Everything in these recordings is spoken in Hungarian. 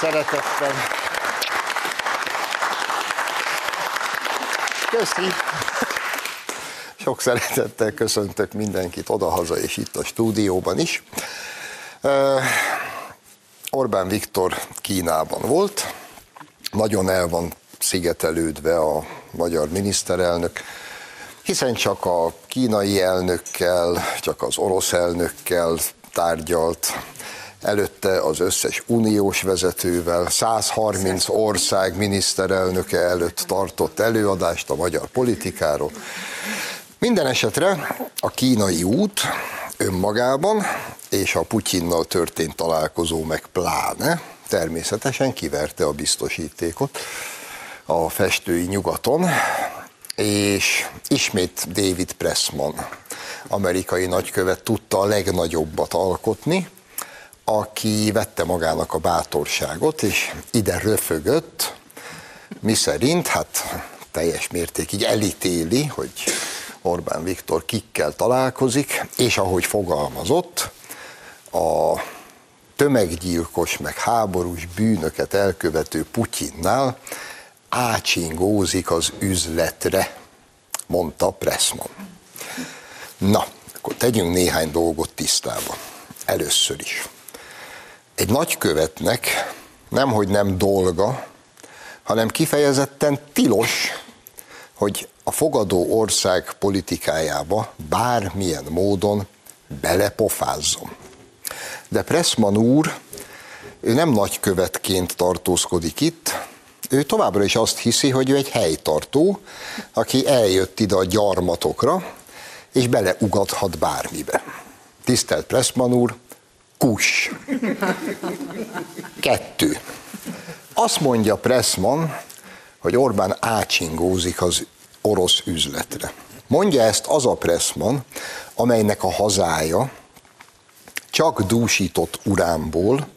szeretettel! Köszi! Sok szeretettel köszöntök mindenkit odahaza és itt a stúdióban is. Orbán Viktor Kínában volt, nagyon el van szigetelődve a magyar miniszterelnök, hiszen csak a kínai elnökkel, csak az orosz elnökkel tárgyalt, előtte az összes uniós vezetővel, 130 ország miniszterelnöke előtt tartott előadást a magyar politikáról. Minden esetre a kínai út önmagában és a Putyinnal történt találkozó meg pláne természetesen kiverte a biztosítékot a festői nyugaton, és ismét David Pressman, amerikai nagykövet tudta a legnagyobbat alkotni, aki vette magának a bátorságot, és ide röfögött, mi szerint, hát teljes mértékig elítéli, hogy Orbán Viktor kikkel találkozik, és ahogy fogalmazott, a tömeggyilkos, meg háborús bűnöket elkövető Putyinnál ácsingózik az üzletre, mondta Pressman. Na, akkor tegyünk néhány dolgot tisztába. Először is. Egy nagykövetnek nemhogy nem dolga, hanem kifejezetten tilos, hogy a fogadó ország politikájába bármilyen módon belepofázzon. De Pressman úr, ő nem nagykövetként tartózkodik itt, ő továbbra is azt hiszi, hogy ő egy helytartó, aki eljött ide a gyarmatokra, és beleugathat bármibe. Tisztelt Pressman úr, kus. Kettő. Azt mondja Pressman, hogy Orbán ácsingózik az orosz üzletre. Mondja ezt az a Pressman, amelynek a hazája csak dúsított uránból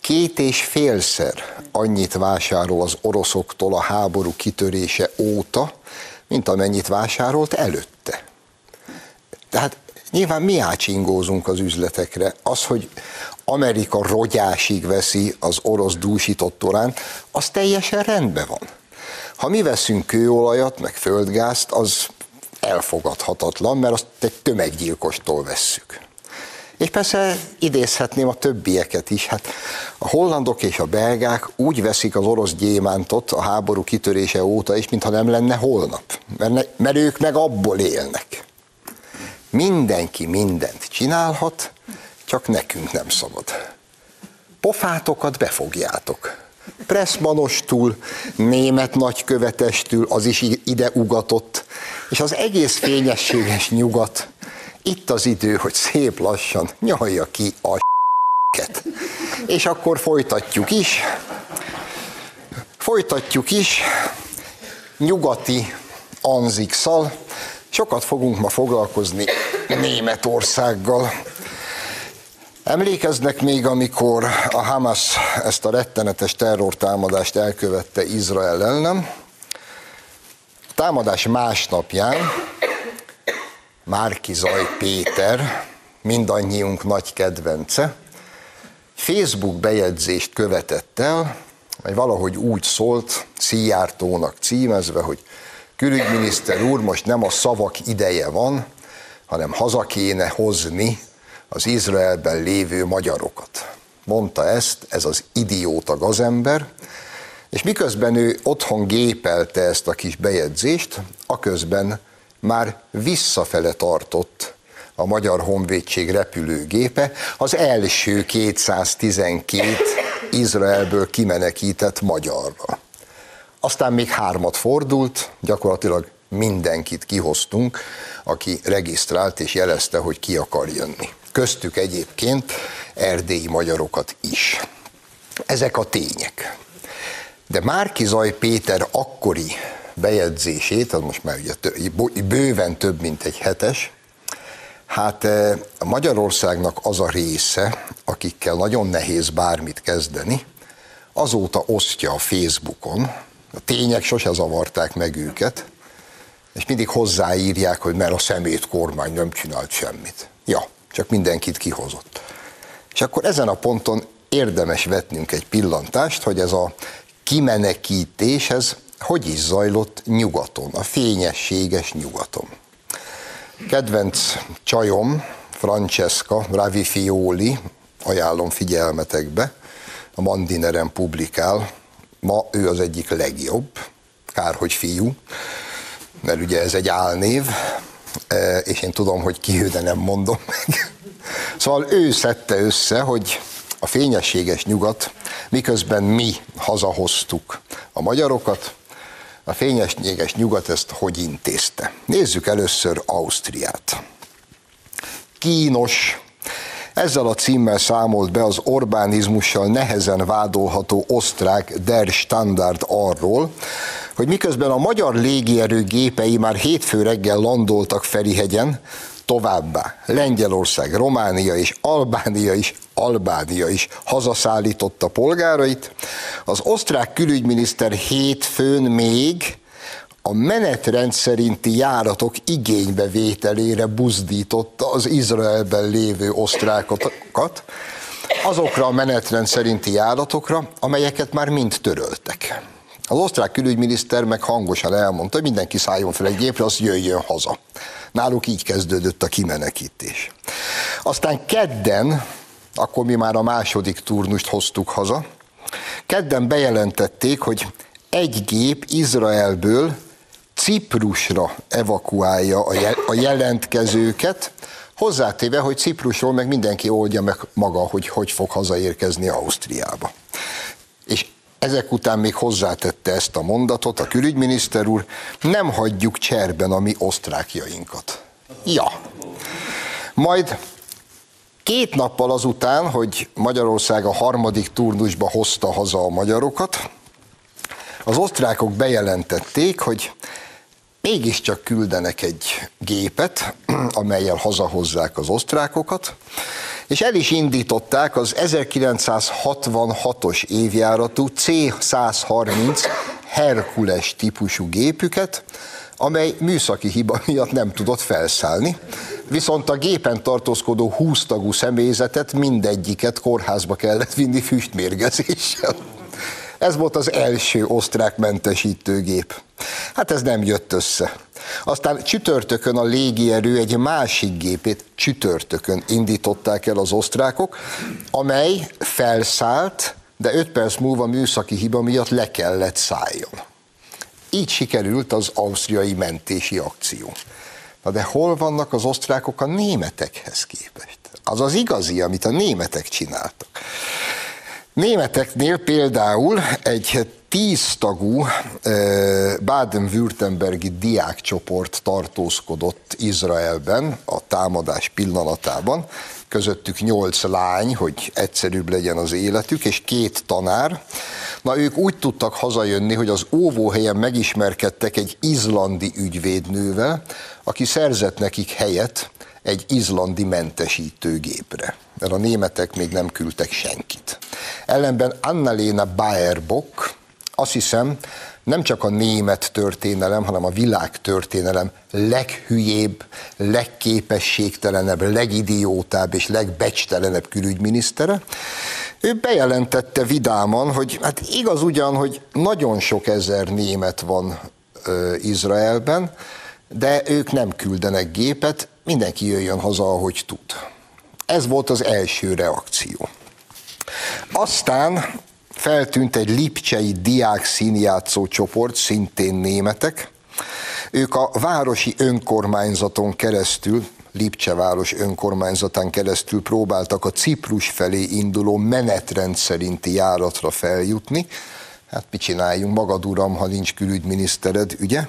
két és félszer annyit vásárol az oroszoktól a háború kitörése óta, mint amennyit vásárolt előtte. Tehát nyilván mi ácsingózunk az üzletekre. Az, hogy Amerika rogyásig veszi az orosz dúsított urán, az teljesen rendben van. Ha mi veszünk kőolajat, meg földgázt, az elfogadhatatlan, mert azt egy tömeggyilkostól vesszük. És persze idézhetném a többieket is. Hát a hollandok és a belgák úgy veszik az orosz gyémántot a háború kitörése óta is, mintha nem lenne holnap. Mert, ne, mert ők meg abból élnek. Mindenki mindent csinálhat, csak nekünk nem szabad. Pofátokat befogjátok. Pressmanostól, német nagykövetestül, az is ide ugatott, és az egész fényességes nyugat itt az idő, hogy szép lassan nyalja ki a s**ket. És akkor folytatjuk is. Folytatjuk is nyugati anzikszal. Sokat fogunk ma foglalkozni Németországgal. Emlékeznek még, amikor a Hamas ezt a rettenetes terrortámadást elkövette Izrael ellen? A támadás másnapján Márkizaj Péter, mindannyiunk nagy kedvence, Facebook bejegyzést követett el, vagy valahogy úgy szólt, Szijjártónak címezve, hogy külügyminiszter úr, most nem a szavak ideje van, hanem haza kéne hozni az Izraelben lévő magyarokat. Mondta ezt ez az idióta gazember, és miközben ő otthon gépelte ezt a kis bejegyzést, aközben már visszafele tartott a Magyar Honvédség repülőgépe, az első 212 Izraelből kimenekített magyarra. Aztán még hármat fordult, gyakorlatilag mindenkit kihoztunk, aki regisztrált és jelezte, hogy ki akar jönni. Köztük egyébként erdélyi magyarokat is. Ezek a tények. De Márki Zaj Péter akkori bejegyzését, az most már ugye bőven több, mint egy hetes, hát eh, a Magyarországnak az a része, akikkel nagyon nehéz bármit kezdeni, azóta osztja a Facebookon, a tények sose zavarták meg őket, és mindig hozzáírják, hogy mert a szemét kormány nem csinált semmit. Ja, csak mindenkit kihozott. És akkor ezen a ponton érdemes vetnünk egy pillantást, hogy ez a kimenekítés, ez hogy is zajlott nyugaton, a fényességes nyugaton. Kedvenc csajom, Francesca Ravifioli, ajánlom figyelmetekbe, a Mandineren publikál, ma ő az egyik legjobb, kár hogy fiú, mert ugye ez egy álnév, e, és én tudom, hogy ki ő, de nem mondom meg. Szóval ő szedte össze, hogy a fényességes nyugat, miközben mi hazahoztuk a magyarokat, a fényességes nyugat ezt hogy intézte. Nézzük először Ausztriát. Kínos, ezzel a címmel számolt be az Orbánizmussal nehezen vádolható osztrák Der Standard arról, hogy miközben a magyar légierő gépei már hétfő reggel landoltak Ferihegyen, továbbá Lengyelország, Románia és Albánia is, Albánia is hazaszállította polgárait, az osztrák külügyminiszter hétfőn még a menetrend szerinti járatok igénybevételére buzdította az Izraelben lévő osztrákokat, azokra a menetrend szerinti járatokra, amelyeket már mind töröltek. Az osztrák külügyminiszter meg hangosan elmondta, hogy mindenki szálljon fel egy gépre, az jöjjön haza. Náluk így kezdődött a kimenekítés. Aztán kedden, akkor mi már a második turnust hoztuk haza, kedden bejelentették, hogy egy gép Izraelből Ciprusra evakuálja a jelentkezőket, hozzátéve, hogy Ciprusról meg mindenki oldja meg maga, hogy hogy fog hazaérkezni Ausztriába. És ezek után még hozzátette ezt a mondatot a külügyminiszter úr, nem hagyjuk cserben a mi osztrákjainkat. Ja. Majd két nappal azután, hogy Magyarország a harmadik turnusba hozta haza a magyarokat, az osztrákok bejelentették, hogy mégiscsak küldenek egy gépet, amelyel hazahozzák az osztrákokat, és el is indították az 1966-os évjáratú C-130 Herkules típusú gépüket, amely műszaki hiba miatt nem tudott felszállni, viszont a gépen tartózkodó 20 tagú személyzetet mindegyiket kórházba kellett vinni füstmérgezéssel. Ez volt az első osztrák mentesítőgép. Hát ez nem jött össze. Aztán csütörtökön a légierő egy másik gépét csütörtökön indították el az osztrákok, amely felszállt, de 5 perc múlva műszaki hiba miatt le kellett szálljon. Így sikerült az ausztriai mentési akció. Na de hol vannak az osztrákok a németekhez képest? Az az igazi, amit a németek csináltak. Németeknél például egy tíztagú Baden-Württembergi diákcsoport tartózkodott Izraelben a támadás pillanatában, közöttük nyolc lány, hogy egyszerűbb legyen az életük, és két tanár. Na, ők úgy tudtak hazajönni, hogy az óvóhelyen megismerkedtek egy izlandi ügyvédnővel, aki szerzett nekik helyet egy izlandi mentesítőgépre, mert a németek még nem küldtek senkit. Ellenben Annalena Baerbock, azt hiszem, nem csak a német történelem, hanem a világ történelem leghülyébb, legképességtelenebb, legidiótább és legbecstelenebb külügyminisztere. Ő bejelentette vidáman, hogy hát igaz ugyan, hogy nagyon sok ezer német van ö, Izraelben, de ők nem küldenek gépet, mindenki jöjjön haza, ahogy tud. Ez volt az első reakció. Aztán feltűnt egy lipcsei diák színjátszó csoport, szintén németek. Ők a városi önkormányzaton keresztül, Lipcse város önkormányzatán keresztül próbáltak a Ciprus felé induló menetrend szerinti járatra feljutni. Hát mit csináljunk, magad uram, ha nincs külügyminisztered, ugye?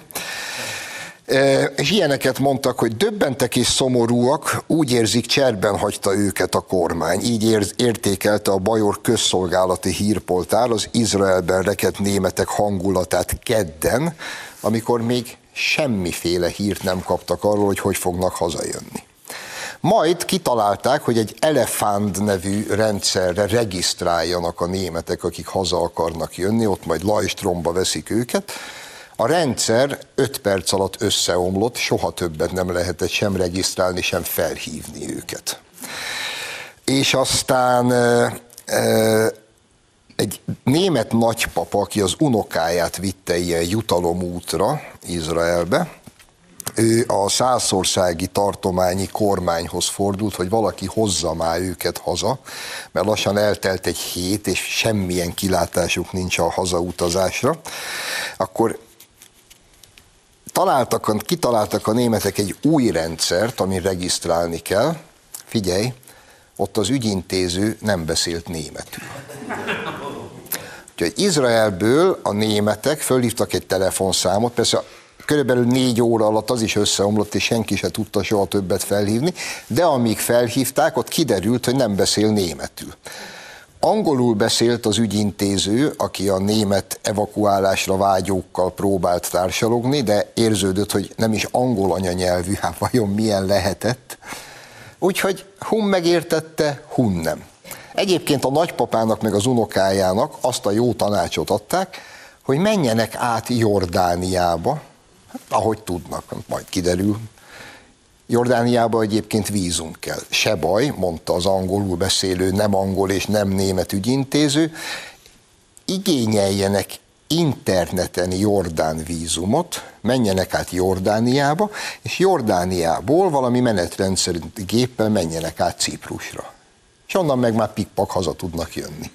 És ilyeneket mondtak, hogy döbbentek és szomorúak, úgy érzik, cserben hagyta őket a kormány. Így értékelte a Bajor közszolgálati hírpoltár az Izraelben reket németek hangulatát kedden, amikor még semmiféle hírt nem kaptak arról, hogy hogy fognak hazajönni. Majd kitalálták, hogy egy Elefánt nevű rendszerre regisztráljanak a németek, akik haza akarnak jönni, ott majd lajstromba veszik őket, a rendszer 5 perc alatt összeomlott, soha többet nem lehetett sem regisztrálni, sem felhívni őket. és aztán egy német nagypapa, aki az unokáját vitte ilyen jutalomútra Izraelbe, ő a százországi tartományi kormányhoz fordult, hogy valaki hozza már őket haza, mert lassan eltelt egy hét, és semmilyen kilátásuk nincs a hazautazásra, akkor találtak, kitaláltak a németek egy új rendszert, ami regisztrálni kell. Figyelj, ott az ügyintéző nem beszélt németül. Úgyhogy Izraelből a németek fölhívtak egy telefonszámot, persze körülbelül négy óra alatt az is összeomlott, és senki se tudta soha többet felhívni, de amíg felhívták, ott kiderült, hogy nem beszél németül. Angolul beszélt az ügyintéző, aki a német evakuálásra vágyókkal próbált társalogni, de érződött, hogy nem is angol anyanyelvű, hát vajon milyen lehetett. Úgyhogy Hun megértette, Hun nem. Egyébként a nagypapának meg az unokájának azt a jó tanácsot adták, hogy menjenek át Jordániába, hát, ahogy tudnak, majd kiderül. Jordániába egyébként vízum kell. Se baj, mondta az angolul beszélő, nem angol és nem német ügyintéző, igényeljenek interneten Jordán vízumot, menjenek át Jordániába, és Jordániából valami menetrendszerű géppel menjenek át Ciprusra és onnan meg már pikpak haza tudnak jönni.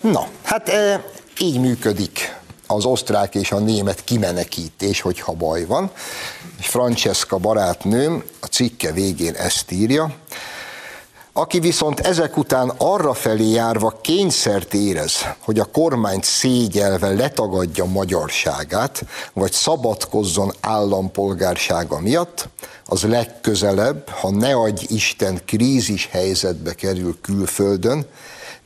Na, hát e, így működik az osztrák és a német kimenekítés, hogyha baj van. Francesca barátnőm a cikke végén ezt írja, aki viszont ezek után arra felé járva kényszert érez, hogy a kormányt szégyelve letagadja magyarságát, vagy szabadkozzon állampolgársága miatt, az legközelebb, ha ne adj Isten krízis helyzetbe kerül külföldön,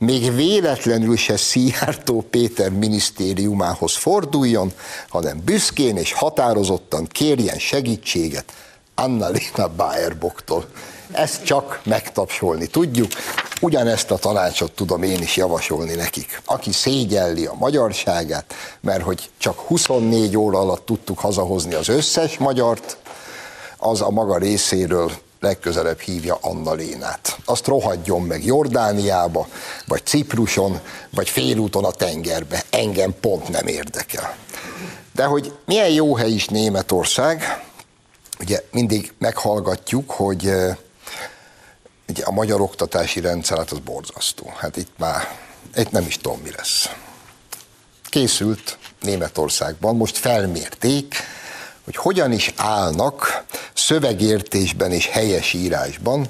még véletlenül se Szijjártó Péter minisztériumához forduljon, hanem büszkén és határozottan kérjen segítséget Annalena Bayerboktól. Ezt csak megtapsolni tudjuk. Ugyanezt a tanácsot tudom én is javasolni nekik. Aki szégyelli a magyarságát, mert hogy csak 24 óra alatt tudtuk hazahozni az összes magyart, az a maga részéről legközelebb hívja Anna Lénát. Azt rohadjon meg Jordániába, vagy Cipruson, vagy félúton a tengerbe. Engem pont nem érdekel. De hogy milyen jó hely is Németország, ugye mindig meghallgatjuk, hogy ugye a magyar oktatási rendszer, hát az borzasztó. Hát itt már, itt nem is tudom, mi lesz. Készült Németországban, most felmérték, hogy hogyan is állnak szövegértésben és helyesírásban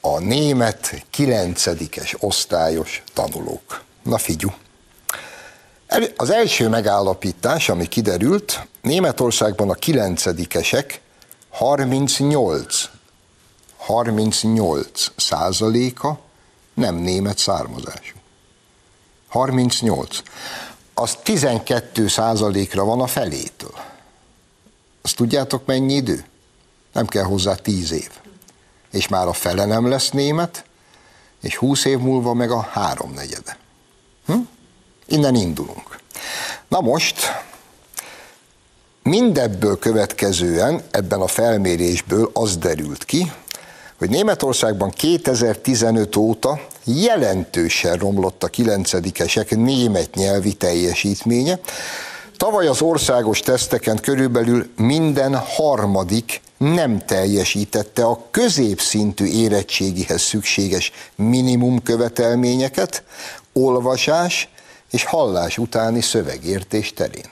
a német kilencedikes osztályos tanulók. Na figyú! Az első megállapítás, ami kiderült, Németországban a kilencedikesek 38, 38 százaléka nem német származású. 38. Az 12 százalékra van a felétől. Azt tudjátok mennyi idő? Nem kell hozzá tíz év. És már a fele nem lesz német, és húsz év múlva meg a háromnegyede. Hm? Innen indulunk. Na most, mindebből következően, ebben a felmérésből az derült ki, hogy Németországban 2015 óta jelentősen romlott a kilencedikesek német nyelvi teljesítménye, Tavaly az országos teszteken körülbelül minden harmadik nem teljesítette a középszintű érettségihez szükséges minimum követelményeket, olvasás és hallás utáni szövegértés terén.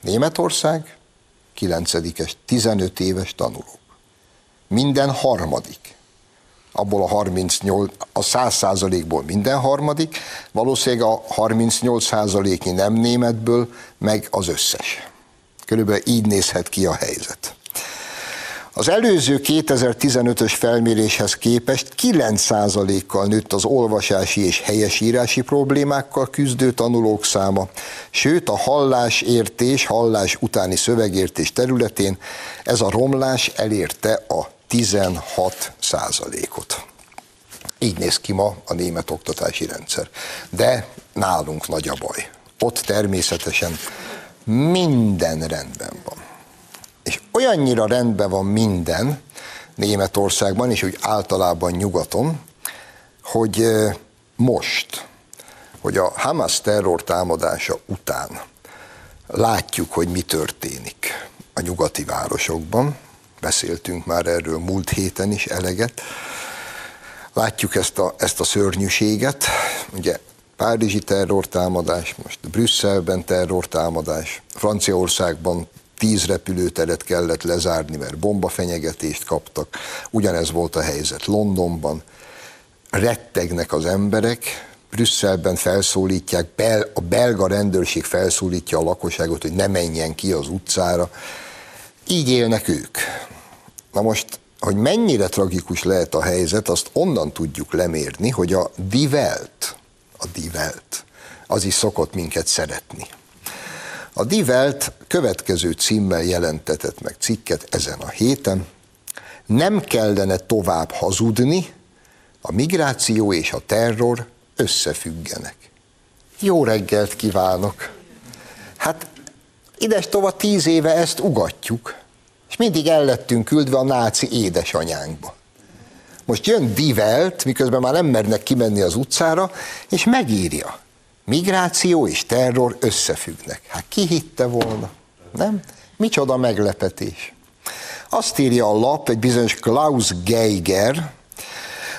Németország 9-es, 15 éves tanulók. Minden harmadik abból a 38, a 100 százalékból minden harmadik, valószínűleg a 38 százaléknyi nem németből, meg az összes. Körülbelül így nézhet ki a helyzet. Az előző 2015-ös felméréshez képest 9%-kal nőtt az olvasási és helyesírási problémákkal küzdő tanulók száma, sőt a hallásértés, hallás utáni szövegértés területén ez a romlás elérte a 16 százalékot. Így néz ki ma a német oktatási rendszer. De nálunk nagy a baj. Ott természetesen minden rendben van. És olyannyira rendben van minden Németországban, és úgy általában nyugaton, hogy most, hogy a Hamas terror támadása után látjuk, hogy mi történik a nyugati városokban, beszéltünk már erről múlt héten is eleget, látjuk ezt a, ezt a szörnyűséget, ugye Párizsi terrortámadás, most Brüsszelben terrortámadás, Franciaországban tíz repülőteret kellett lezárni, mert bombafenyegetést kaptak. Ugyanez volt a helyzet Londonban. Rettegnek az emberek, Brüsszelben felszólítják, bel, a belga rendőrség felszólítja a lakosságot, hogy ne menjen ki az utcára. Így élnek ők. Na most, hogy mennyire tragikus lehet a helyzet, azt onnan tudjuk lemérni, hogy a Die Welt, a Die Welt, az is szokott minket szeretni. A Die Welt következő címmel jelentetett meg cikket ezen a héten. Nem kellene tovább hazudni, a migráció és a terror összefüggenek. Jó reggelt kívánok! Hát ides tova tíz éve ezt ugatjuk, és mindig el lettünk küldve a náci édesanyánkba. Most jön Divelt, miközben már nem mernek kimenni az utcára, és megírja. Migráció és terror összefüggnek. Hát ki hitte volna? Nem? Micsoda meglepetés. Azt írja a lap egy bizonyos Klaus Geiger,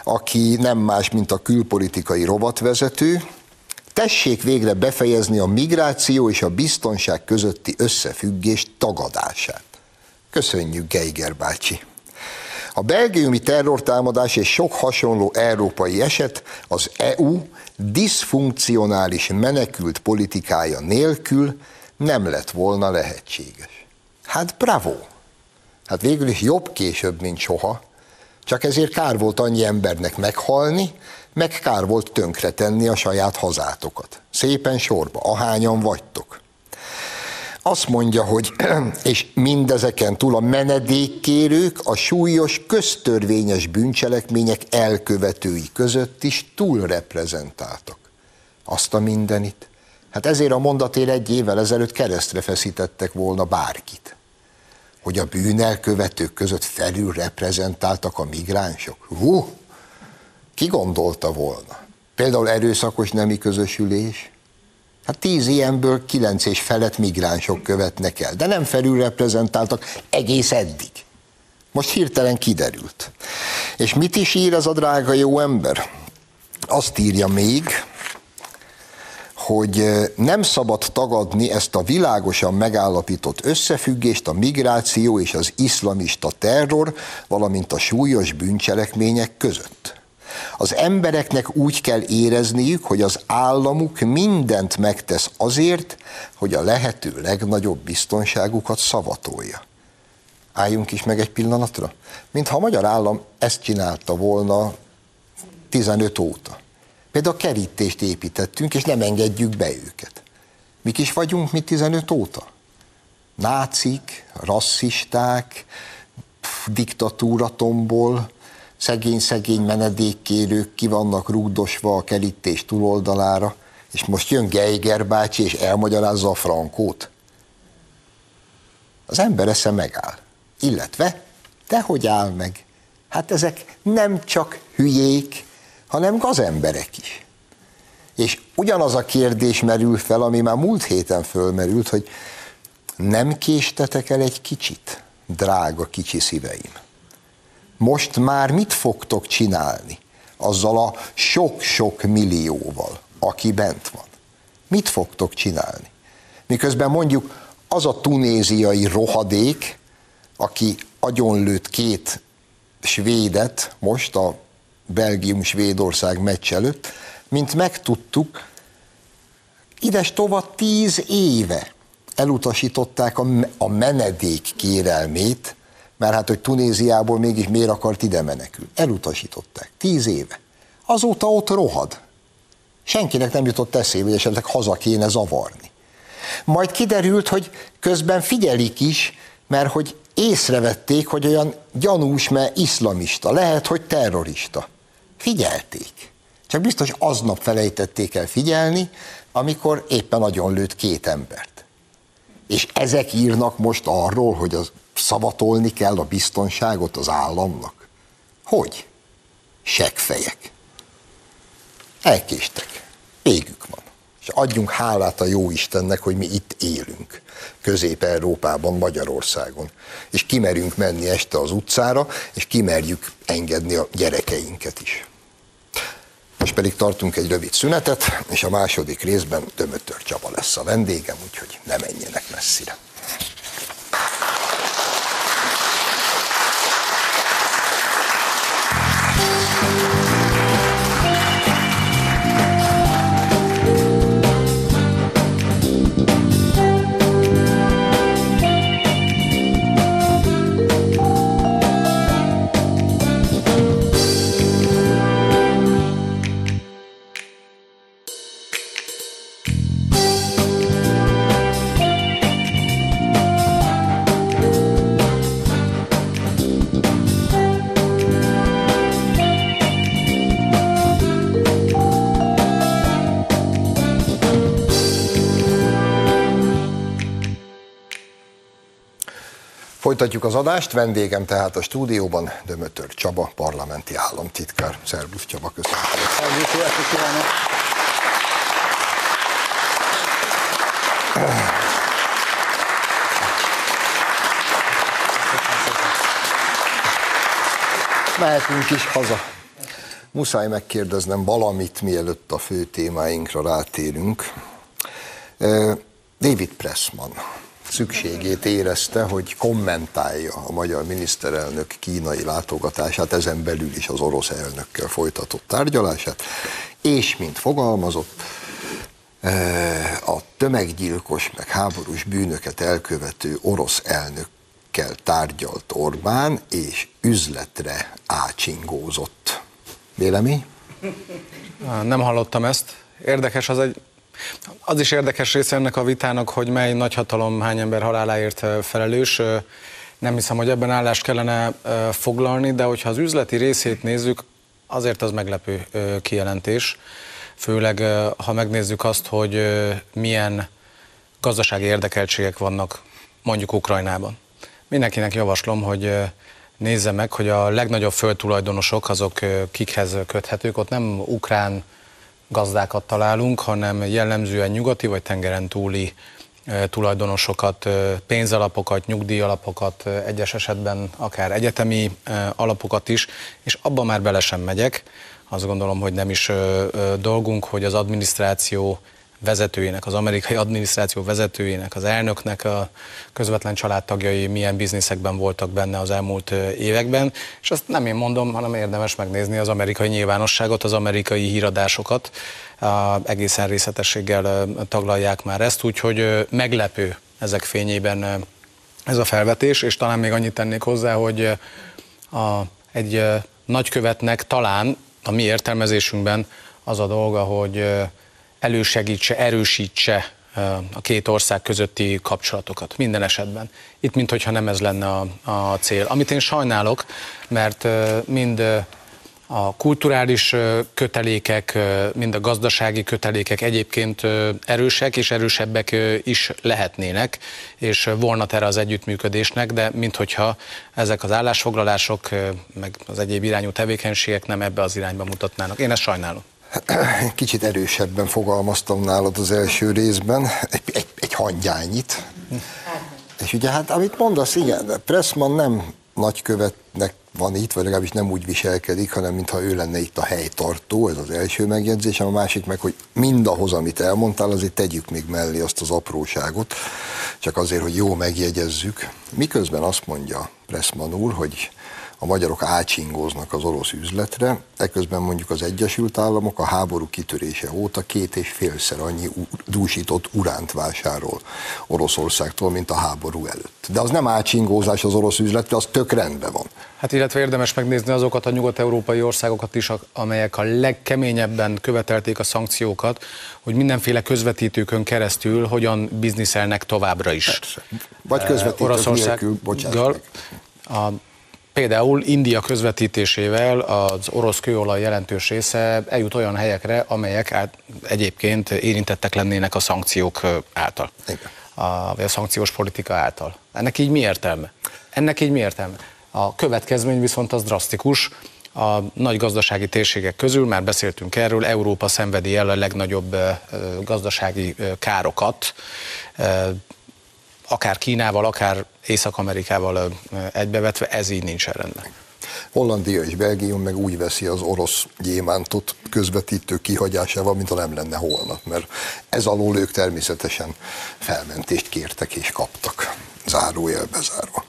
aki nem más, mint a külpolitikai rovatvezető, tessék végre befejezni a migráció és a biztonság közötti összefüggés tagadását. Köszönjük, Geiger bácsi! A belgiumi terrortámadás és sok hasonló európai eset az EU diszfunkcionális menekült politikája nélkül nem lett volna lehetséges. Hát bravo! Hát végül is jobb később, mint soha, csak ezért kár volt annyi embernek meghalni, meg kár volt tönkretenni a saját hazátokat. Szépen sorba, ahányan vagytok. Azt mondja, hogy és mindezeken túl a menedékkérők a súlyos köztörvényes bűncselekmények elkövetői között is túlreprezentáltak. Azt a mindenit. Hát ezért a mondatér egy évvel ezelőtt keresztre feszítettek volna bárkit hogy a bűnelkövetők között felül reprezentáltak a migránsok. Hú, ki gondolta volna? Például erőszakos nemi közösülés. Hát tíz ilyenből kilenc és felett migránsok követnek el, de nem felül reprezentáltak egész eddig. Most hirtelen kiderült. És mit is ír ez a drága jó ember? Azt írja még, hogy nem szabad tagadni ezt a világosan megállapított összefüggést a migráció és az iszlamista terror, valamint a súlyos bűncselekmények között. Az embereknek úgy kell érezniük, hogy az államuk mindent megtesz azért, hogy a lehető legnagyobb biztonságukat szavatolja. Álljunk is meg egy pillanatra. Mintha a magyar állam ezt csinálta volna 15 óta. Például kerítést építettünk, és nem engedjük be őket. Mik is vagyunk mi 15 óta? Nácik, rasszisták, diktatúra tombol, szegény-szegény menedékkérők ki vannak rúgdosva a kerítés túloldalára, és most jön Geiger bácsi, és elmagyarázza a frankót. Az ember esze megáll. Illetve, te hogy áll meg? Hát ezek nem csak hülyék, hanem gazemberek is. És ugyanaz a kérdés merül fel, ami már múlt héten fölmerült, hogy nem késtetek el egy kicsit, drága kicsi szíveim? Most már mit fogtok csinálni azzal a sok-sok millióval, aki bent van? Mit fogtok csinálni? Miközben mondjuk az a tunéziai rohadék, aki agyonlőtt két svédet most a Belgium-Svédország meccs előtt, mint megtudtuk, ides tova tíz éve elutasították a menedék kérelmét, mert hát, hogy Tunéziából mégis miért akart ide menekül. Elutasították. Tíz éve. Azóta ott rohad. Senkinek nem jutott eszébe, hogy esetleg haza kéne zavarni. Majd kiderült, hogy közben figyelik is, mert hogy észrevették, hogy olyan gyanús, mert iszlamista, lehet, hogy terrorista. Figyelték. Csak biztos aznap felejtették el figyelni, amikor éppen nagyon lőtt két embert. És ezek írnak most arról, hogy az szavatolni kell a biztonságot az államnak. Hogy? Sekfejek. Elkéstek. Végük van. És adjunk hálát a jó Istennek, hogy mi itt élünk. Közép-Európában, Magyarországon. És kimerünk menni este az utcára, és kimerjük engedni a gyerekeinket is. Most pedig tartunk egy rövid szünetet, és a második részben Dömötör Csaba lesz a vendégem, úgyhogy ne menjenek messzire. Folytatjuk az adást, vendégem tehát a stúdióban Dömötör Csaba, parlamenti államtitkár. Szervusz Csaba, köszönöm. Szervusz, kívánok! Mehetünk is haza. Muszáj megkérdeznem valamit, mielőtt a fő témáinkra rátérünk. David Pressman, szükségét érezte, hogy kommentálja a magyar miniszterelnök kínai látogatását, ezen belül is az orosz elnökkel folytatott tárgyalását, és mint fogalmazott, eh, a tömeggyilkos, meg háborús bűnöket elkövető orosz elnökkel tárgyalt Orbán, és üzletre ácsingózott. Vélemény? Nem hallottam ezt. Érdekes, az egy az is érdekes része ennek a vitának, hogy mely nagyhatalom hány ember haláláért felelős. Nem hiszem, hogy ebben állást kellene foglalni, de hogyha az üzleti részét nézzük, azért az meglepő kijelentés. Főleg, ha megnézzük azt, hogy milyen gazdasági érdekeltségek vannak mondjuk Ukrajnában. Mindenkinek javaslom, hogy nézze meg, hogy a legnagyobb földtulajdonosok azok kikhez köthetők. Ott nem ukrán gazdákat találunk, hanem jellemzően nyugati vagy tengeren túli tulajdonosokat, pénzalapokat, nyugdíjalapokat, egyes esetben akár egyetemi alapokat is, és abba már bele sem megyek. Azt gondolom, hogy nem is dolgunk, hogy az adminisztráció vezetőjének, az amerikai adminisztráció vezetőjének, az elnöknek a közvetlen családtagjai milyen bizniszekben voltak benne az elmúlt években, és azt nem én mondom, hanem érdemes megnézni az amerikai nyilvánosságot, az amerikai híradásokat, egészen részletességgel taglalják már ezt, úgyhogy meglepő ezek fényében ez a felvetés, és talán még annyit tennék hozzá, hogy a, egy nagykövetnek talán a mi értelmezésünkben az a dolga, hogy elősegítse, erősítse a két ország közötti kapcsolatokat minden esetben. Itt, mintha nem ez lenne a, a cél. Amit én sajnálok, mert mind a kulturális kötelékek, mind a gazdasági kötelékek egyébként erősek és erősebbek is lehetnének, és volna erre az együttműködésnek, de minthogyha ezek az állásfoglalások, meg az egyéb irányú tevékenységek nem ebbe az irányba mutatnának. Én ezt sajnálom. Kicsit erősebben fogalmaztam nálad az első részben, egy, egy, egy hangyányit. És ugye hát, amit mondasz, igen, Pressman nem nagykövetnek van itt, vagy legalábbis nem úgy viselkedik, hanem mintha ő lenne itt a helytartó, ez az első megjegyzésem, a másik meg, hogy mindahhoz, amit elmondtál, azért tegyük még mellé azt az apróságot, csak azért, hogy jó megjegyezzük. Miközben azt mondja Pressman úr, hogy a magyarok átsingóznak az orosz üzletre, eközben mondjuk az Egyesült Államok a háború kitörése óta két és félszer annyi dúsított uránt vásárol Oroszországtól, mint a háború előtt. De az nem átsingózás az orosz üzletre, az tök rendben van. Hát illetve érdemes megnézni azokat a nyugat-európai országokat is, amelyek a legkeményebben követelték a szankciókat, hogy mindenféle közvetítőkön keresztül hogyan bizniszelnek továbbra is. Persze. Vagy közvetítők nélkül, bocsánat. A Például India közvetítésével az orosz kőolaj jelentős része eljut olyan helyekre, amelyek át, egyébként érintettek lennének a szankciók által. A, vagy a szankciós politika által. Ennek így mi értelme? Ennek így mi értelme? A következmény viszont az drasztikus, a nagy gazdasági térségek közül, már beszéltünk erről, Európa szenvedi el a legnagyobb gazdasági károkat, akár Kínával, akár Észak-Amerikával egybevetve, ez így nincs rendben. Hollandia és Belgium meg úgy veszi az orosz gyémántot közvetítő kihagyásával, mint ha nem lenne holnap, mert ez alól ők természetesen felmentést kértek és kaptak, zárójelbe zárva.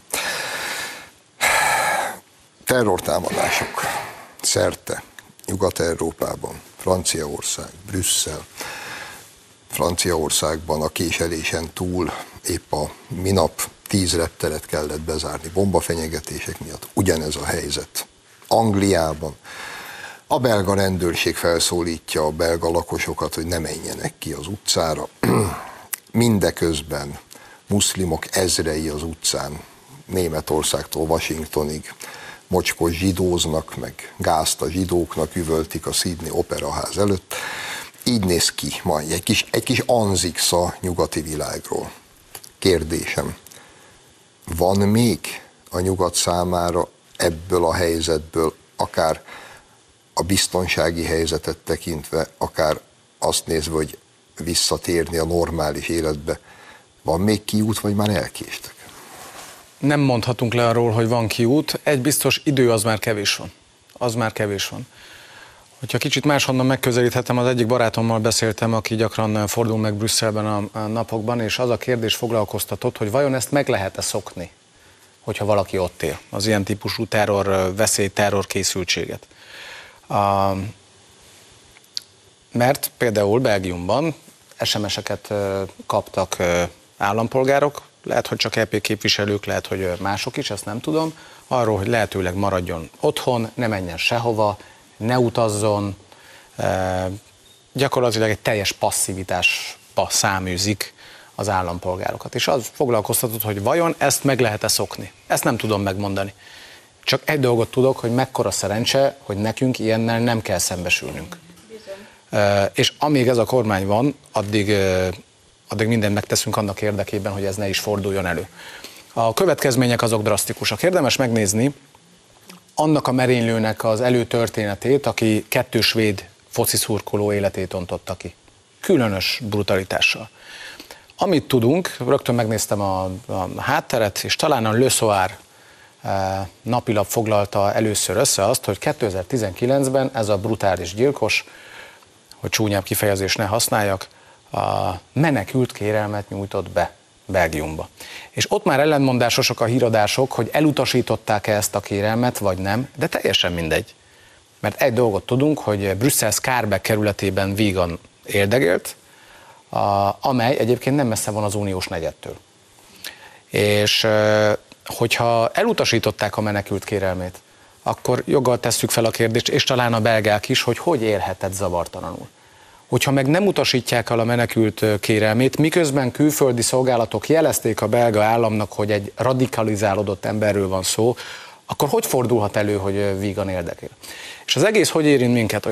Terrortámadások szerte, Nyugat-Európában, Franciaország, Brüsszel, Franciaországban a késelésen túl épp a minap tíz repteret kellett bezárni bombafenyegetések miatt. Ugyanez a helyzet. Angliában a belga rendőrség felszólítja a belga lakosokat, hogy ne menjenek ki az utcára. Mindeközben muszlimok ezrei az utcán, Németországtól Washingtonig, mocskos zsidóznak, meg gázt a zsidóknak üvöltik a Sydney Operaház előtt. Így néz ki majd egy kis, egy kis anzix a nyugati világról. Kérdésem, van még a nyugat számára ebből a helyzetből, akár a biztonsági helyzetet tekintve, akár azt nézve, hogy visszatérni a normális életbe, van még kiút, vagy már elkéstek? Nem mondhatunk le arról, hogy van kiút. Egy biztos idő az már kevés van. Az már kevés van. Hogyha kicsit máshonnan megközelíthetem, az egyik barátommal beszéltem, aki gyakran fordul meg Brüsszelben a napokban, és az a kérdés foglalkoztatott, hogy vajon ezt meg lehet-e szokni, hogyha valaki ott él, az ilyen típusú terror, veszély, terror készültséget. Mert például Belgiumban SMS-eket kaptak állampolgárok, lehet, hogy csak EP képviselők, lehet, hogy mások is, ezt nem tudom, arról, hogy lehetőleg maradjon otthon, ne menjen sehova, ne utazzon, gyakorlatilag egy teljes passzivitásba száműzik az állampolgárokat. És az foglalkoztatott, hogy vajon ezt meg lehet-e szokni. Ezt nem tudom megmondani. Csak egy dolgot tudok, hogy mekkora szerencse, hogy nekünk ilyennel nem kell szembesülnünk. Bizony. És amíg ez a kormány van, addig, addig mindent megteszünk annak érdekében, hogy ez ne is forduljon elő. A következmények azok drasztikusak. Érdemes megnézni, annak a merénylőnek az előtörténetét, aki kettő svéd foci szurkoló életét ontotta ki. Különös brutalitással. Amit tudunk, rögtön megnéztem a, a hátteret, és talán a Le Soir e, napilap foglalta először össze azt, hogy 2019-ben ez a brutális gyilkos, hogy csúnyább kifejezést ne használjak, a menekült kérelmet nyújtott be Belgiumba. És ott már ellentmondásosak a híradások, hogy elutasították-e ezt a kérelmet, vagy nem, de teljesen mindegy. Mert egy dolgot tudunk, hogy Brüsszel Skárbe kerületében vígan érdegélt, amely egyébként nem messze van az uniós negyedtől. És hogyha elutasították a menekült kérelmét, akkor joggal tesszük fel a kérdést, és talán a belgák is, hogy hogy élhetett zavartalanul. Hogyha meg nem utasítják el a menekült kérelmét, miközben külföldi szolgálatok jelezték a belga államnak, hogy egy radikalizálódott emberről van szó, akkor hogy fordulhat elő, hogy vígan érdekel? És az egész hogy érint minket?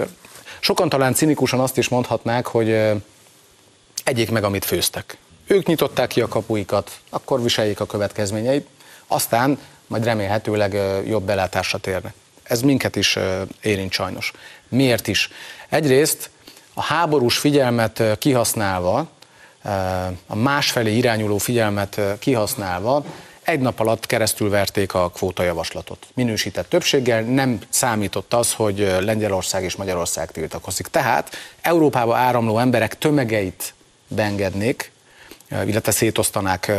Sokan talán cinikusan azt is mondhatnák, hogy egyék meg, amit főztek. Ők nyitották ki a kapuikat, akkor viseljék a következményeit, aztán majd remélhetőleg jobb belátásra térnek. Ez minket is érint sajnos. Miért is? Egyrészt a háborús figyelmet kihasználva, a másfelé irányuló figyelmet kihasználva egy nap alatt keresztül verték a kvóta javaslatot. Minősített többséggel nem számított az, hogy Lengyelország és Magyarország tiltakozik. Tehát Európába áramló emberek tömegeit beengednék, illetve szétosztanák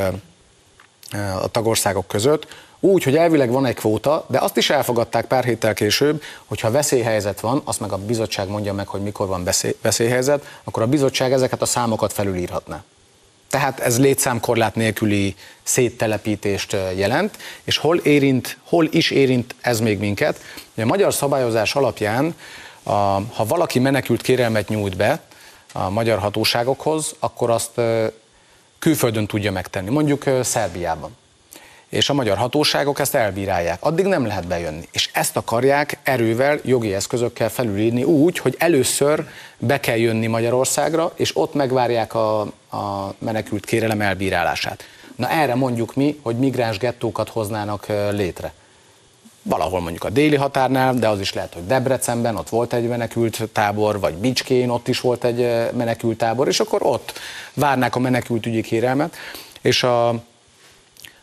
a tagországok között, úgy, hogy elvileg van egy kvóta, de azt is elfogadták pár héttel később, hogyha veszélyhelyzet van, azt meg a bizottság mondja meg, hogy mikor van veszélyhelyzet, akkor a bizottság ezeket a számokat felülírhatná. Tehát ez létszámkorlát nélküli széttelepítést jelent, és hol, érint, hol is érint ez még minket. A magyar szabályozás alapján, ha valaki menekült kérelmet nyújt be a magyar hatóságokhoz, akkor azt külföldön tudja megtenni, mondjuk Szerbiában és a magyar hatóságok ezt elbírálják. Addig nem lehet bejönni. És ezt akarják erővel, jogi eszközökkel felülírni úgy, hogy először be kell jönni Magyarországra, és ott megvárják a, a menekült kérelem elbírálását. Na erre mondjuk mi, hogy migráns gettókat hoznának létre. valahol mondjuk a déli határnál, de az is lehet, hogy Debrecenben ott volt egy menekült tábor, vagy Bicskén ott is volt egy menekült tábor, és akkor ott várnák a menekült ügyi kérelmet, és a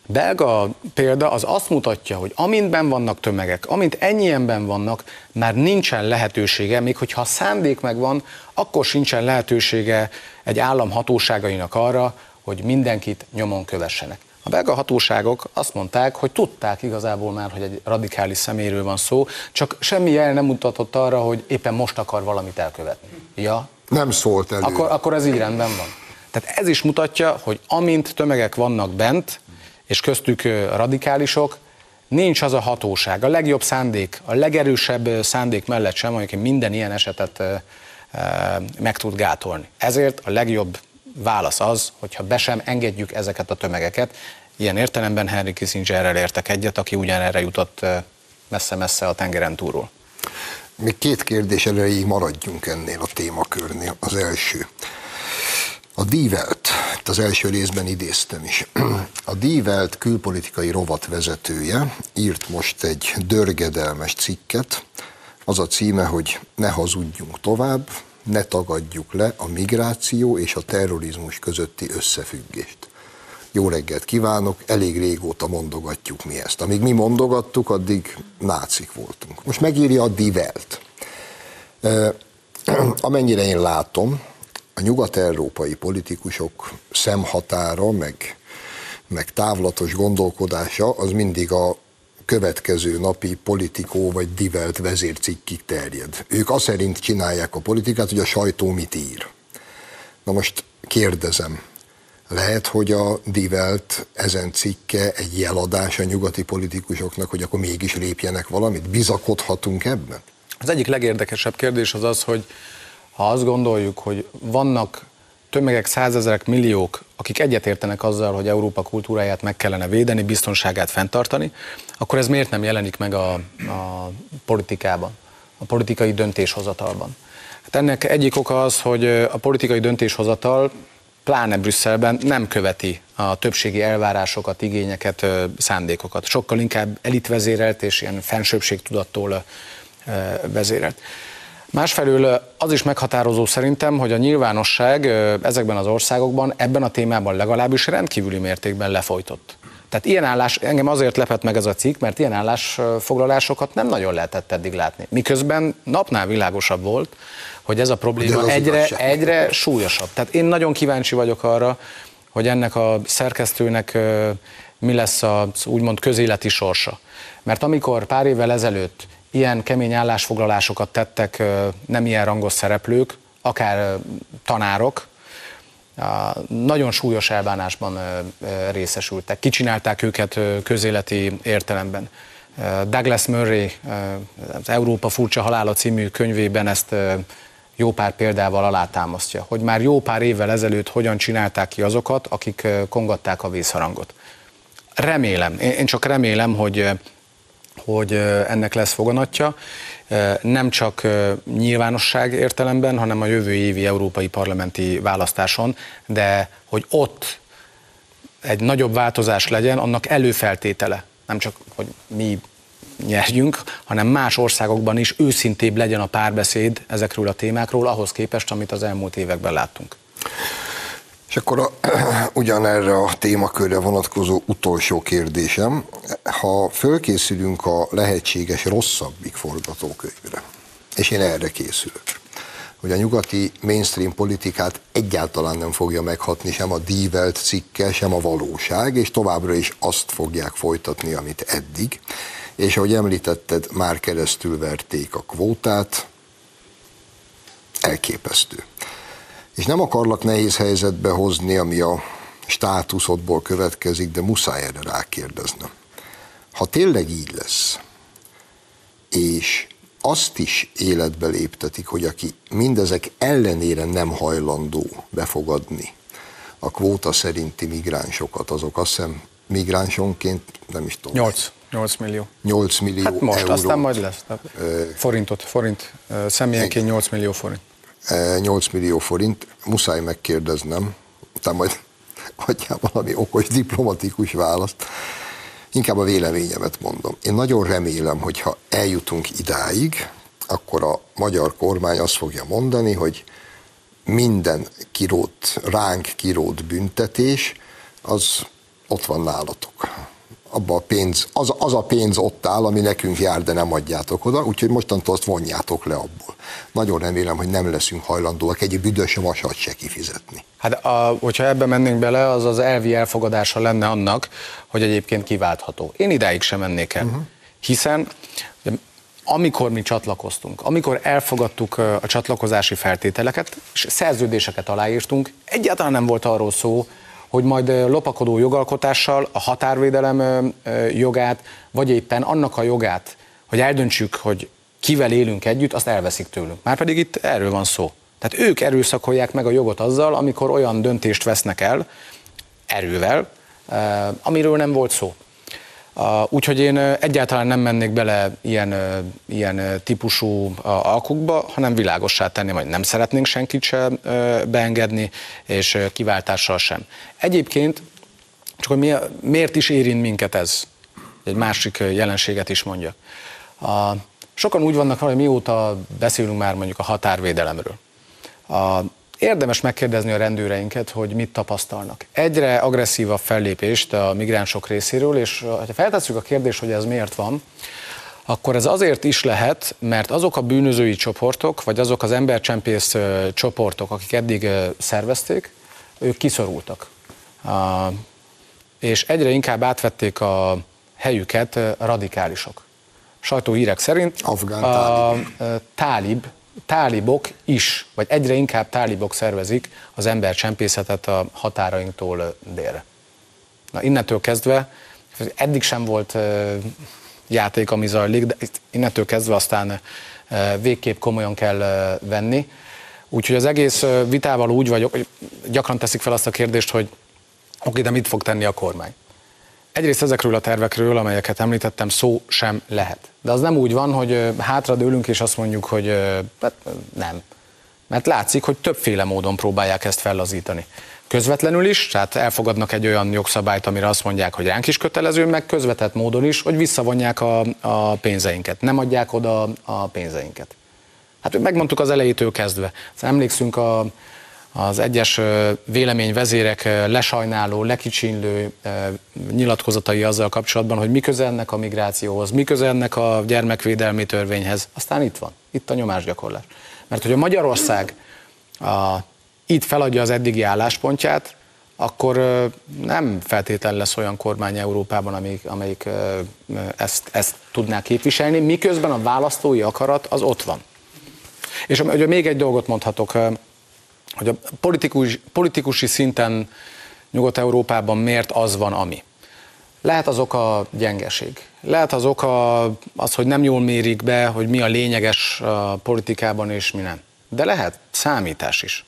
belga példa az azt mutatja, hogy amintben vannak tömegek, amint ennyien vannak, már nincsen lehetősége, még hogyha a szándék megvan, akkor sincsen lehetősége egy állam hatóságainak arra, hogy mindenkit nyomon kövessenek. A belga hatóságok azt mondták, hogy tudták igazából már, hogy egy radikális szeméről van szó, csak semmi jel nem mutatott arra, hogy éppen most akar valamit elkövetni. Ja? Nem szólt elő. Akkor, akkor ez így rendben van. Tehát ez is mutatja, hogy amint tömegek vannak bent, és köztük radikálisok, nincs az a hatóság, a legjobb szándék, a legerősebb szándék mellett sem, amelyik minden ilyen esetet meg tud gátolni. Ezért a legjobb válasz az, hogyha be sem engedjük ezeket a tömegeket. Ilyen értelemben Henry Kissingerrel értek egyet, aki ugyanerre jutott messze-messze a tengeren túlról. Még két kérdés erejéig maradjunk ennél a témakörnél. Az első. A Dívelt, az első részben idéztem is. A Dívelt külpolitikai rovat vezetője írt most egy dörgedelmes cikket, az a címe, hogy ne hazudjunk tovább, ne tagadjuk le a migráció és a terrorizmus közötti összefüggést. Jó reggelt kívánok, elég régóta mondogatjuk mi ezt. Amíg mi mondogattuk, addig nácik voltunk. Most megírja a Divelt. Amennyire én látom, a nyugat-európai politikusok szemhatára, meg, meg távlatos gondolkodása az mindig a következő napi politikó vagy divelt vezércikkig terjed. Ők azt szerint csinálják a politikát, hogy a sajtó mit ír. Na most kérdezem, lehet, hogy a divelt ezen cikke egy jeladás a nyugati politikusoknak, hogy akkor mégis lépjenek valamit? Bizakodhatunk ebben? Az egyik legérdekesebb kérdés az az, hogy ha azt gondoljuk, hogy vannak tömegek, százezerek, milliók, akik egyetértenek azzal, hogy Európa kultúráját meg kellene védeni, biztonságát fenntartani, akkor ez miért nem jelenik meg a, a politikában, a politikai döntéshozatalban? Hát ennek egyik oka az, hogy a politikai döntéshozatal pláne Brüsszelben nem követi a többségi elvárásokat, igényeket, szándékokat. Sokkal inkább elitvezérelt és ilyen fensőbbségtudattól vezérelt. Másfelől az is meghatározó szerintem, hogy a nyilvánosság ezekben az országokban ebben a témában legalábbis rendkívüli mértékben lefolytott. Tehát ilyen állás, engem azért lepett meg ez a cikk, mert ilyen állásfoglalásokat nem nagyon lehetett eddig látni. Miközben napnál világosabb volt, hogy ez a probléma egyre, egyre súlyosabb. Tehát én nagyon kíváncsi vagyok arra, hogy ennek a szerkesztőnek mi lesz az úgymond közéleti sorsa. Mert amikor pár évvel ezelőtt ilyen kemény állásfoglalásokat tettek nem ilyen rangos szereplők, akár tanárok, nagyon súlyos elbánásban részesültek. Kicsinálták őket közéleti értelemben. Douglas Murray az Európa furcsa halála című könyvében ezt jó pár példával alátámasztja, hogy már jó pár évvel ezelőtt hogyan csinálták ki azokat, akik kongatták a vészharangot. Remélem, én csak remélem, hogy hogy ennek lesz foganatja, nem csak nyilvánosság értelemben, hanem a jövő évi európai parlamenti választáson, de hogy ott egy nagyobb változás legyen, annak előfeltétele, nem csak, hogy mi nyerjünk, hanem más országokban is őszintébb legyen a párbeszéd ezekről a témákról, ahhoz képest, amit az elmúlt években láttunk. És akkor a, ugyanerre a témakörre vonatkozó utolsó kérdésem, ha fölkészülünk a lehetséges rosszabbik forgatókönyvre, és én erre készülök, hogy a nyugati mainstream politikát egyáltalán nem fogja meghatni sem a dívelt cikke, sem a valóság, és továbbra is azt fogják folytatni, amit eddig, és ahogy említetted, már keresztül verték a kvótát, elképesztő. És nem akarlak nehéz helyzetbe hozni, ami a státuszodból következik, de muszáj erre rákérdeznem. Ha tényleg így lesz, és azt is életbe léptetik, hogy aki mindezek ellenére nem hajlandó befogadni a kvóta szerinti migránsokat, azok azt hiszem migránsonként, nem is tudom. 8, 8 millió. 8 millió hát most, euró. aztán majd lesz. Forintot, forint, személyenként 8 millió forint. 8 millió forint, muszáj megkérdeznem, utána majd adjál valami okos diplomatikus választ. Inkább a véleményemet mondom. Én nagyon remélem, hogy ha eljutunk idáig, akkor a magyar kormány azt fogja mondani, hogy minden kirót, ránk kirót büntetés, az ott van nálatok abba a pénz, az, az a pénz ott áll, ami nekünk jár, de nem adjátok oda, úgyhogy mostantól azt vonjátok le abból. Nagyon remélem, hogy nem leszünk hajlandóak egy büdös vasat se kifizetni. Hát a, hogyha ebbe mennénk bele, az az elvi elfogadása lenne annak, hogy egyébként kiváltható. Én idáig sem mennék el. Uh-huh. Hiszen amikor mi csatlakoztunk, amikor elfogadtuk a csatlakozási feltételeket, és szerződéseket aláírtunk, egyáltalán nem volt arról szó, hogy majd lopakodó jogalkotással a határvédelem jogát, vagy éppen annak a jogát, hogy eldöntsük, hogy kivel élünk együtt, azt elveszik tőlünk. Márpedig itt erről van szó. Tehát ők erőszakolják meg a jogot azzal, amikor olyan döntést vesznek el erővel, amiről nem volt szó. Úgyhogy én egyáltalán nem mennék bele ilyen, ilyen típusú alkukba, hanem világossá tenni, hogy nem szeretnénk senkit sem beengedni, és kiváltással sem. Egyébként, csak hogy mi, miért is érint minket ez? Egy másik jelenséget is mondjak. Sokan úgy vannak, hogy mióta beszélünk már mondjuk a határvédelemről. Érdemes megkérdezni a rendőreinket, hogy mit tapasztalnak. Egyre agresszívabb fellépést a migránsok részéről, és ha feltesszük a kérdést, hogy ez miért van, akkor ez azért is lehet, mert azok a bűnözői csoportok, vagy azok az embercsempész csoportok, akik eddig szervezték, ők kiszorultak. És egyre inkább átvették a helyüket radikálisok. Sajtóhírek szerint Afgán a tálib tálibok is, vagy egyre inkább tálibok szervezik az embercsempészetet a határainktól délre. Na innentől kezdve, eddig sem volt játék, ami zajlik, de innentől kezdve aztán végképp komolyan kell venni. Úgyhogy az egész vitával úgy vagyok, hogy gyakran teszik fel azt a kérdést, hogy oké, de mit fog tenni a kormány? Egyrészt ezekről a tervekről, amelyeket említettem, szó sem lehet. De az nem úgy van, hogy hátradőlünk és azt mondjuk, hogy hát nem. Mert látszik, hogy többféle módon próbálják ezt fellazítani. Közvetlenül is, tehát elfogadnak egy olyan jogszabályt, amire azt mondják, hogy ránk is kötelező, meg közvetett módon is, hogy visszavonják a, a pénzeinket, nem adják oda a pénzeinket. Hát megmondtuk az elejétől kezdve. Emlékszünk a, az egyes véleményvezérek lesajnáló, lekicsinlő nyilatkozatai azzal kapcsolatban, hogy mi ennek a migrációhoz, mi ennek a gyermekvédelmi törvényhez. Aztán itt van, itt a nyomásgyakorlás. Mert hogy a Magyarország a, itt feladja az eddigi álláspontját, akkor nem feltétlenül lesz olyan kormány Európában, amelyik, amelyik ezt, ezt tudná képviselni, miközben a választói akarat az ott van. És hogy még egy dolgot mondhatok, hogy a politikus, politikusi szinten Nyugat-Európában miért az van, ami. Lehet az oka gyengeség. Lehet az oka az, hogy nem jól mérik be, hogy mi a lényeges a politikában és mi nem. De lehet számítás is.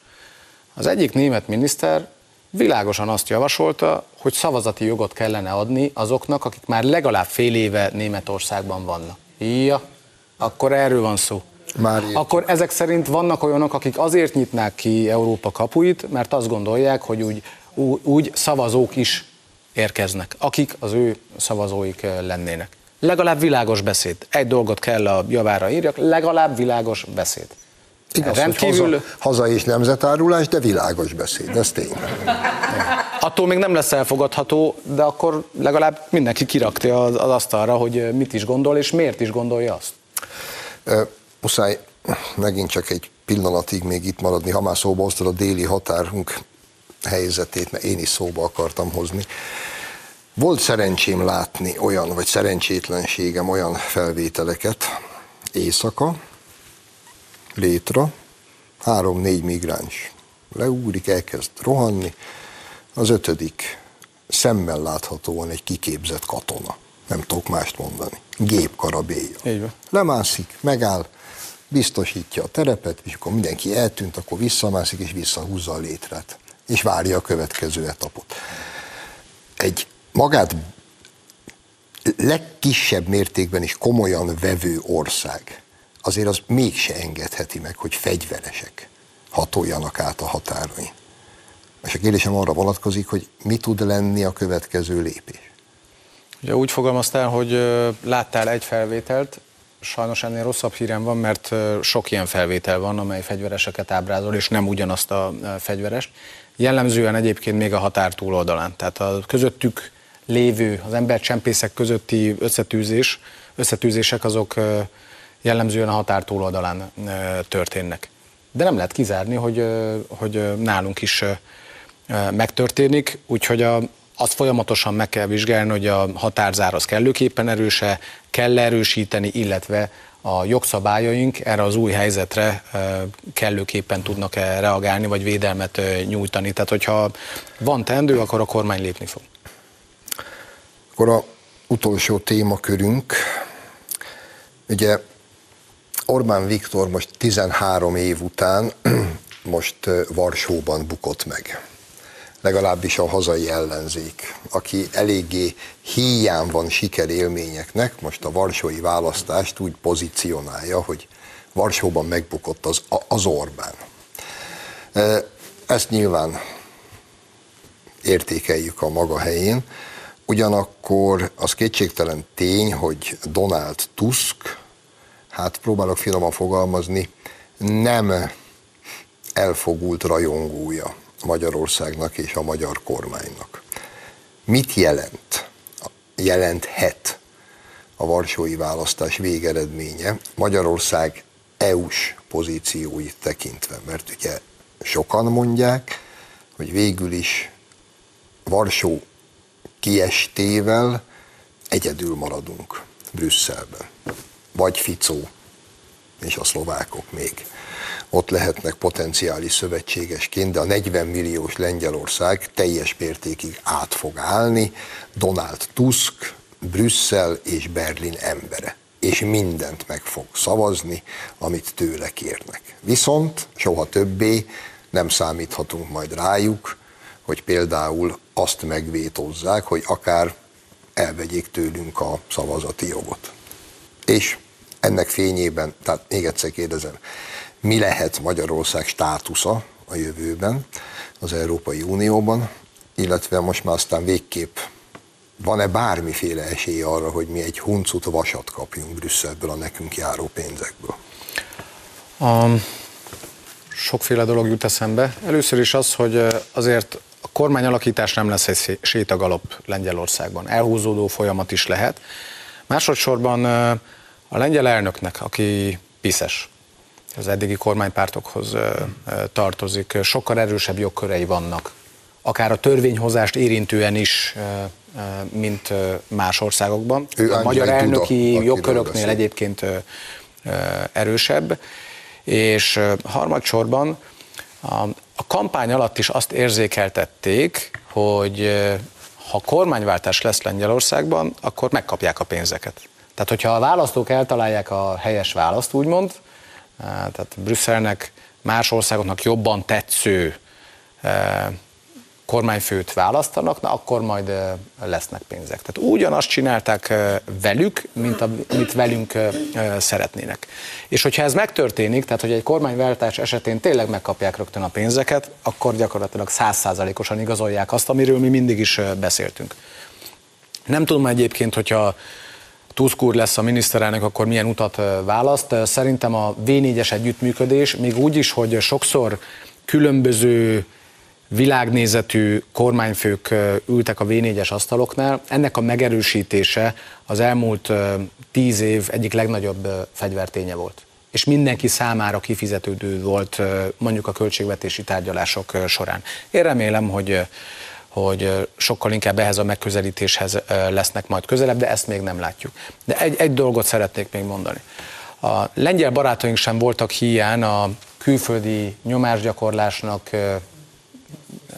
Az egyik német miniszter világosan azt javasolta, hogy szavazati jogot kellene adni azoknak, akik már legalább fél éve Németországban vannak. Ja, akkor erről van szó. Már akkor ezek szerint vannak olyanok, akik azért nyitnák ki Európa kapuit, mert azt gondolják, hogy úgy, úgy szavazók is érkeznek, akik az ő szavazóik eh, lennének. Legalább világos beszéd. Egy dolgot kell a javára írjak, legalább világos beszéd. Igaz, Rendkívül... haza, haza és nemzetárulás, de világos beszéd, ez tény. Attól még nem lesz elfogadható, de akkor legalább mindenki kirakta az, az asztalra, hogy mit is gondol, és miért is gondolja azt muszáj megint csak egy pillanatig még itt maradni, ha már szóba hoztad a déli határunk helyzetét, mert én is szóba akartam hozni. Volt szerencsém látni olyan, vagy szerencsétlenségem olyan felvételeket, éjszaka, létra, három-négy migráns leúrik, elkezd rohanni, az ötödik szemmel láthatóan egy kiképzett katona. Nem tudok mást mondani. Gépkarabéja. Lemászik, megáll, biztosítja a terepet, és akkor mindenki eltűnt, akkor visszamászik és visszahúzza a létret, és várja a következő etapot. Egy magát legkisebb mértékben is komolyan vevő ország azért az mégse engedheti meg, hogy fegyveresek hatoljanak át a határain. És a kérdésem arra vonatkozik, hogy mi tud lenni a következő lépés. Ugye úgy fogalmaztál, hogy láttál egy felvételt, sajnos ennél rosszabb hírem van, mert sok ilyen felvétel van, amely fegyvereseket ábrázol, és nem ugyanazt a fegyverest. Jellemzően egyébként még a határ túloldalán. Tehát a közöttük lévő, az embercsempészek közötti összetűzés, összetűzések azok jellemzően a határ túloldalán történnek. De nem lehet kizárni, hogy, hogy nálunk is megtörténik, úgyhogy a, azt folyamatosan meg kell vizsgálni, hogy a határzár az kellőképpen erőse, kell erősíteni, illetve a jogszabályaink erre az új helyzetre kellőképpen tudnak-e reagálni, vagy védelmet nyújtani. Tehát, hogyha van teendő, akkor a kormány lépni fog. Akkor a utolsó témakörünk, ugye Orbán Viktor most 13 év után most Varsóban bukott meg. Legalábbis a hazai ellenzék, aki eléggé híján van sikerélményeknek, most a varsói választást úgy pozícionálja, hogy Varsóban megbukott az, az Orbán. Ezt nyilván értékeljük a maga helyén, ugyanakkor az kétségtelen tény, hogy Donald Tusk hát próbálok finoman fogalmazni, nem elfogult rajongója Magyarországnak és a magyar kormánynak. Mit jelent, jelenthet a varsói választás végeredménye Magyarország EU-s pozícióit tekintve? Mert ugye sokan mondják, hogy végül is Varsó kiestével egyedül maradunk Brüsszelben vagy Ficó és a szlovákok még ott lehetnek potenciális szövetségesként, de a 40 milliós Lengyelország teljes mértékig át fog állni Donald Tusk, Brüsszel és Berlin embere és mindent meg fog szavazni, amit tőle kérnek. Viszont soha többé nem számíthatunk majd rájuk, hogy például azt megvétozzák, hogy akár elvegyék tőlünk a szavazati jogot. És ennek fényében, tehát még egyszer kérdezem, mi lehet Magyarország státusza a jövőben az Európai Unióban, illetve most már aztán végképp van-e bármiféle esély arra, hogy mi egy huncut vasat kapjunk Brüsszelből a nekünk járó pénzekből? Um, sokféle dolog jut eszembe. Először is az, hogy azért a kormányalakítás nem lesz egy sétagalop Lengyelországban. Elhúzódó folyamat is lehet. Másodszorban a lengyel elnöknek, aki piszes, az eddigi kormánypártokhoz tartozik, sokkal erősebb jogkörei vannak, akár a törvényhozást érintően is, mint más országokban. Ő a magyar elnöki Duda, jogköröknél egyébként erősebb, és harmadsorban a kampány alatt is azt érzékeltették, hogy ha kormányváltás lesz Lengyelországban, akkor megkapják a pénzeket. Tehát, hogyha a választók eltalálják a helyes választ, úgymond, eh, tehát Brüsszelnek, más országoknak jobban tetsző eh, kormányfőt választanak, na akkor majd eh, lesznek pénzek. Tehát ugyanazt csinálták velük, mint amit velünk szeretnének. És hogyha ez megtörténik, tehát hogy egy kormányváltás esetén tényleg megkapják rögtön a pénzeket, akkor gyakorlatilag százszázalékosan igazolják azt, amiről mi mindig is beszéltünk. Nem tudom egyébként, hogyha Tusk úr lesz a miniszterelnök, akkor milyen utat választ. Szerintem a V4-es együttműködés, még úgy is, hogy sokszor különböző világnézetű kormányfők ültek a V4-es asztaloknál, ennek a megerősítése az elmúlt tíz év egyik legnagyobb fegyverténye volt. És mindenki számára kifizetődő volt mondjuk a költségvetési tárgyalások során. Én remélem, hogy hogy sokkal inkább ehhez a megközelítéshez lesznek majd közelebb, de ezt még nem látjuk. De egy, egy dolgot szeretnék még mondani. A lengyel barátaink sem voltak hiány a külföldi nyomásgyakorlásnak,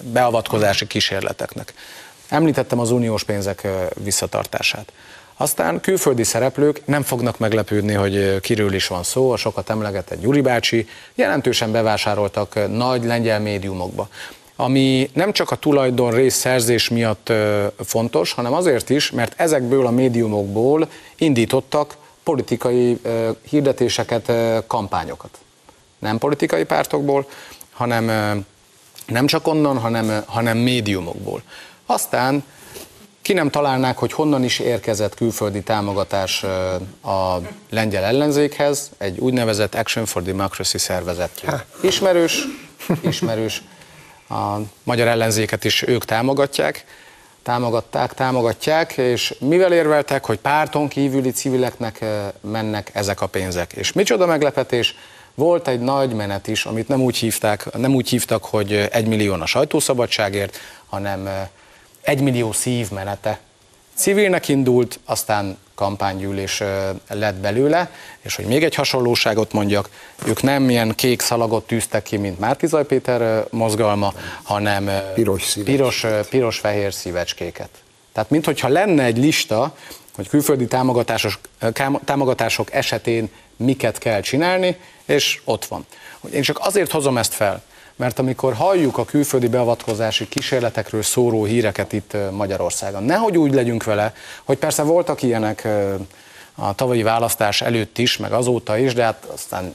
beavatkozási kísérleteknek. Említettem az uniós pénzek visszatartását. Aztán külföldi szereplők nem fognak meglepődni, hogy kiről is van szó, a sokat emlegetett Gyuri bácsi, jelentősen bevásároltak nagy lengyel médiumokba ami nem csak a tulajdon részszerzés miatt fontos, hanem azért is, mert ezekből a médiumokból indítottak politikai hirdetéseket, kampányokat. Nem politikai pártokból, hanem nem csak onnan, hanem, hanem médiumokból. Aztán ki nem találnák, hogy honnan is érkezett külföldi támogatás a lengyel ellenzékhez, egy úgynevezett Action for Democracy szervezet. Ismerős, ismerős. A magyar ellenzéket is ők támogatják, támogatták, támogatják, és mivel érveltek, hogy párton kívüli civileknek mennek ezek a pénzek. És micsoda meglepetés, volt egy nagy menet is, amit nem úgy, hívták, nem úgy hívtak, hogy egy millió a sajtószabadságért, hanem egy millió szív menete. Civilnek indult, aztán kampánygyűlés lett belőle, és hogy még egy hasonlóságot mondjak, ők nem ilyen kék szalagot tűztek ki, mint Márkizaj Péter mozgalma, hanem piros, piros, piros fehér szívecskéket. Tehát minthogyha lenne egy lista, hogy külföldi támogatások, támogatások esetén miket kell csinálni, és ott van. Én csak azért hozom ezt fel, mert amikor halljuk a külföldi beavatkozási kísérletekről szóró híreket itt Magyarországon, nehogy úgy legyünk vele, hogy persze voltak ilyenek a tavalyi választás előtt is, meg azóta is, de hát aztán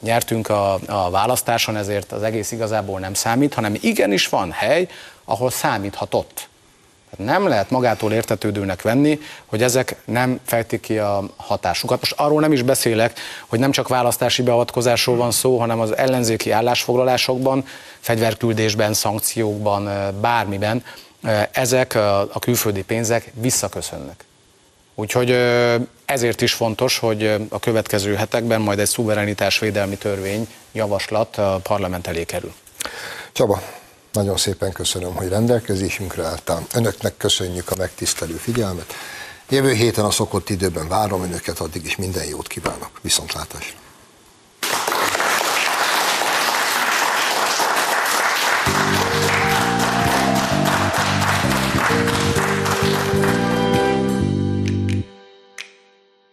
nyertünk a, a választáson, ezért az egész igazából nem számít, hanem igenis van hely, ahol számíthatott. Nem lehet magától értetődőnek venni, hogy ezek nem fejtik ki a hatásukat. Most arról nem is beszélek, hogy nem csak választási beavatkozásról van szó, hanem az ellenzéki állásfoglalásokban, fegyverküldésben, szankciókban, bármiben ezek a külföldi pénzek visszaköszönnek. Úgyhogy ezért is fontos, hogy a következő hetekben majd egy szuverenitásvédelmi törvény javaslat a parlament elé kerül. Csaba, nagyon szépen köszönöm, hogy rendelkezésünkre álltál. Önöknek köszönjük a megtisztelő figyelmet. Jövő héten a szokott időben várom önöket, addig is minden jót kívánok. Viszontlátásra!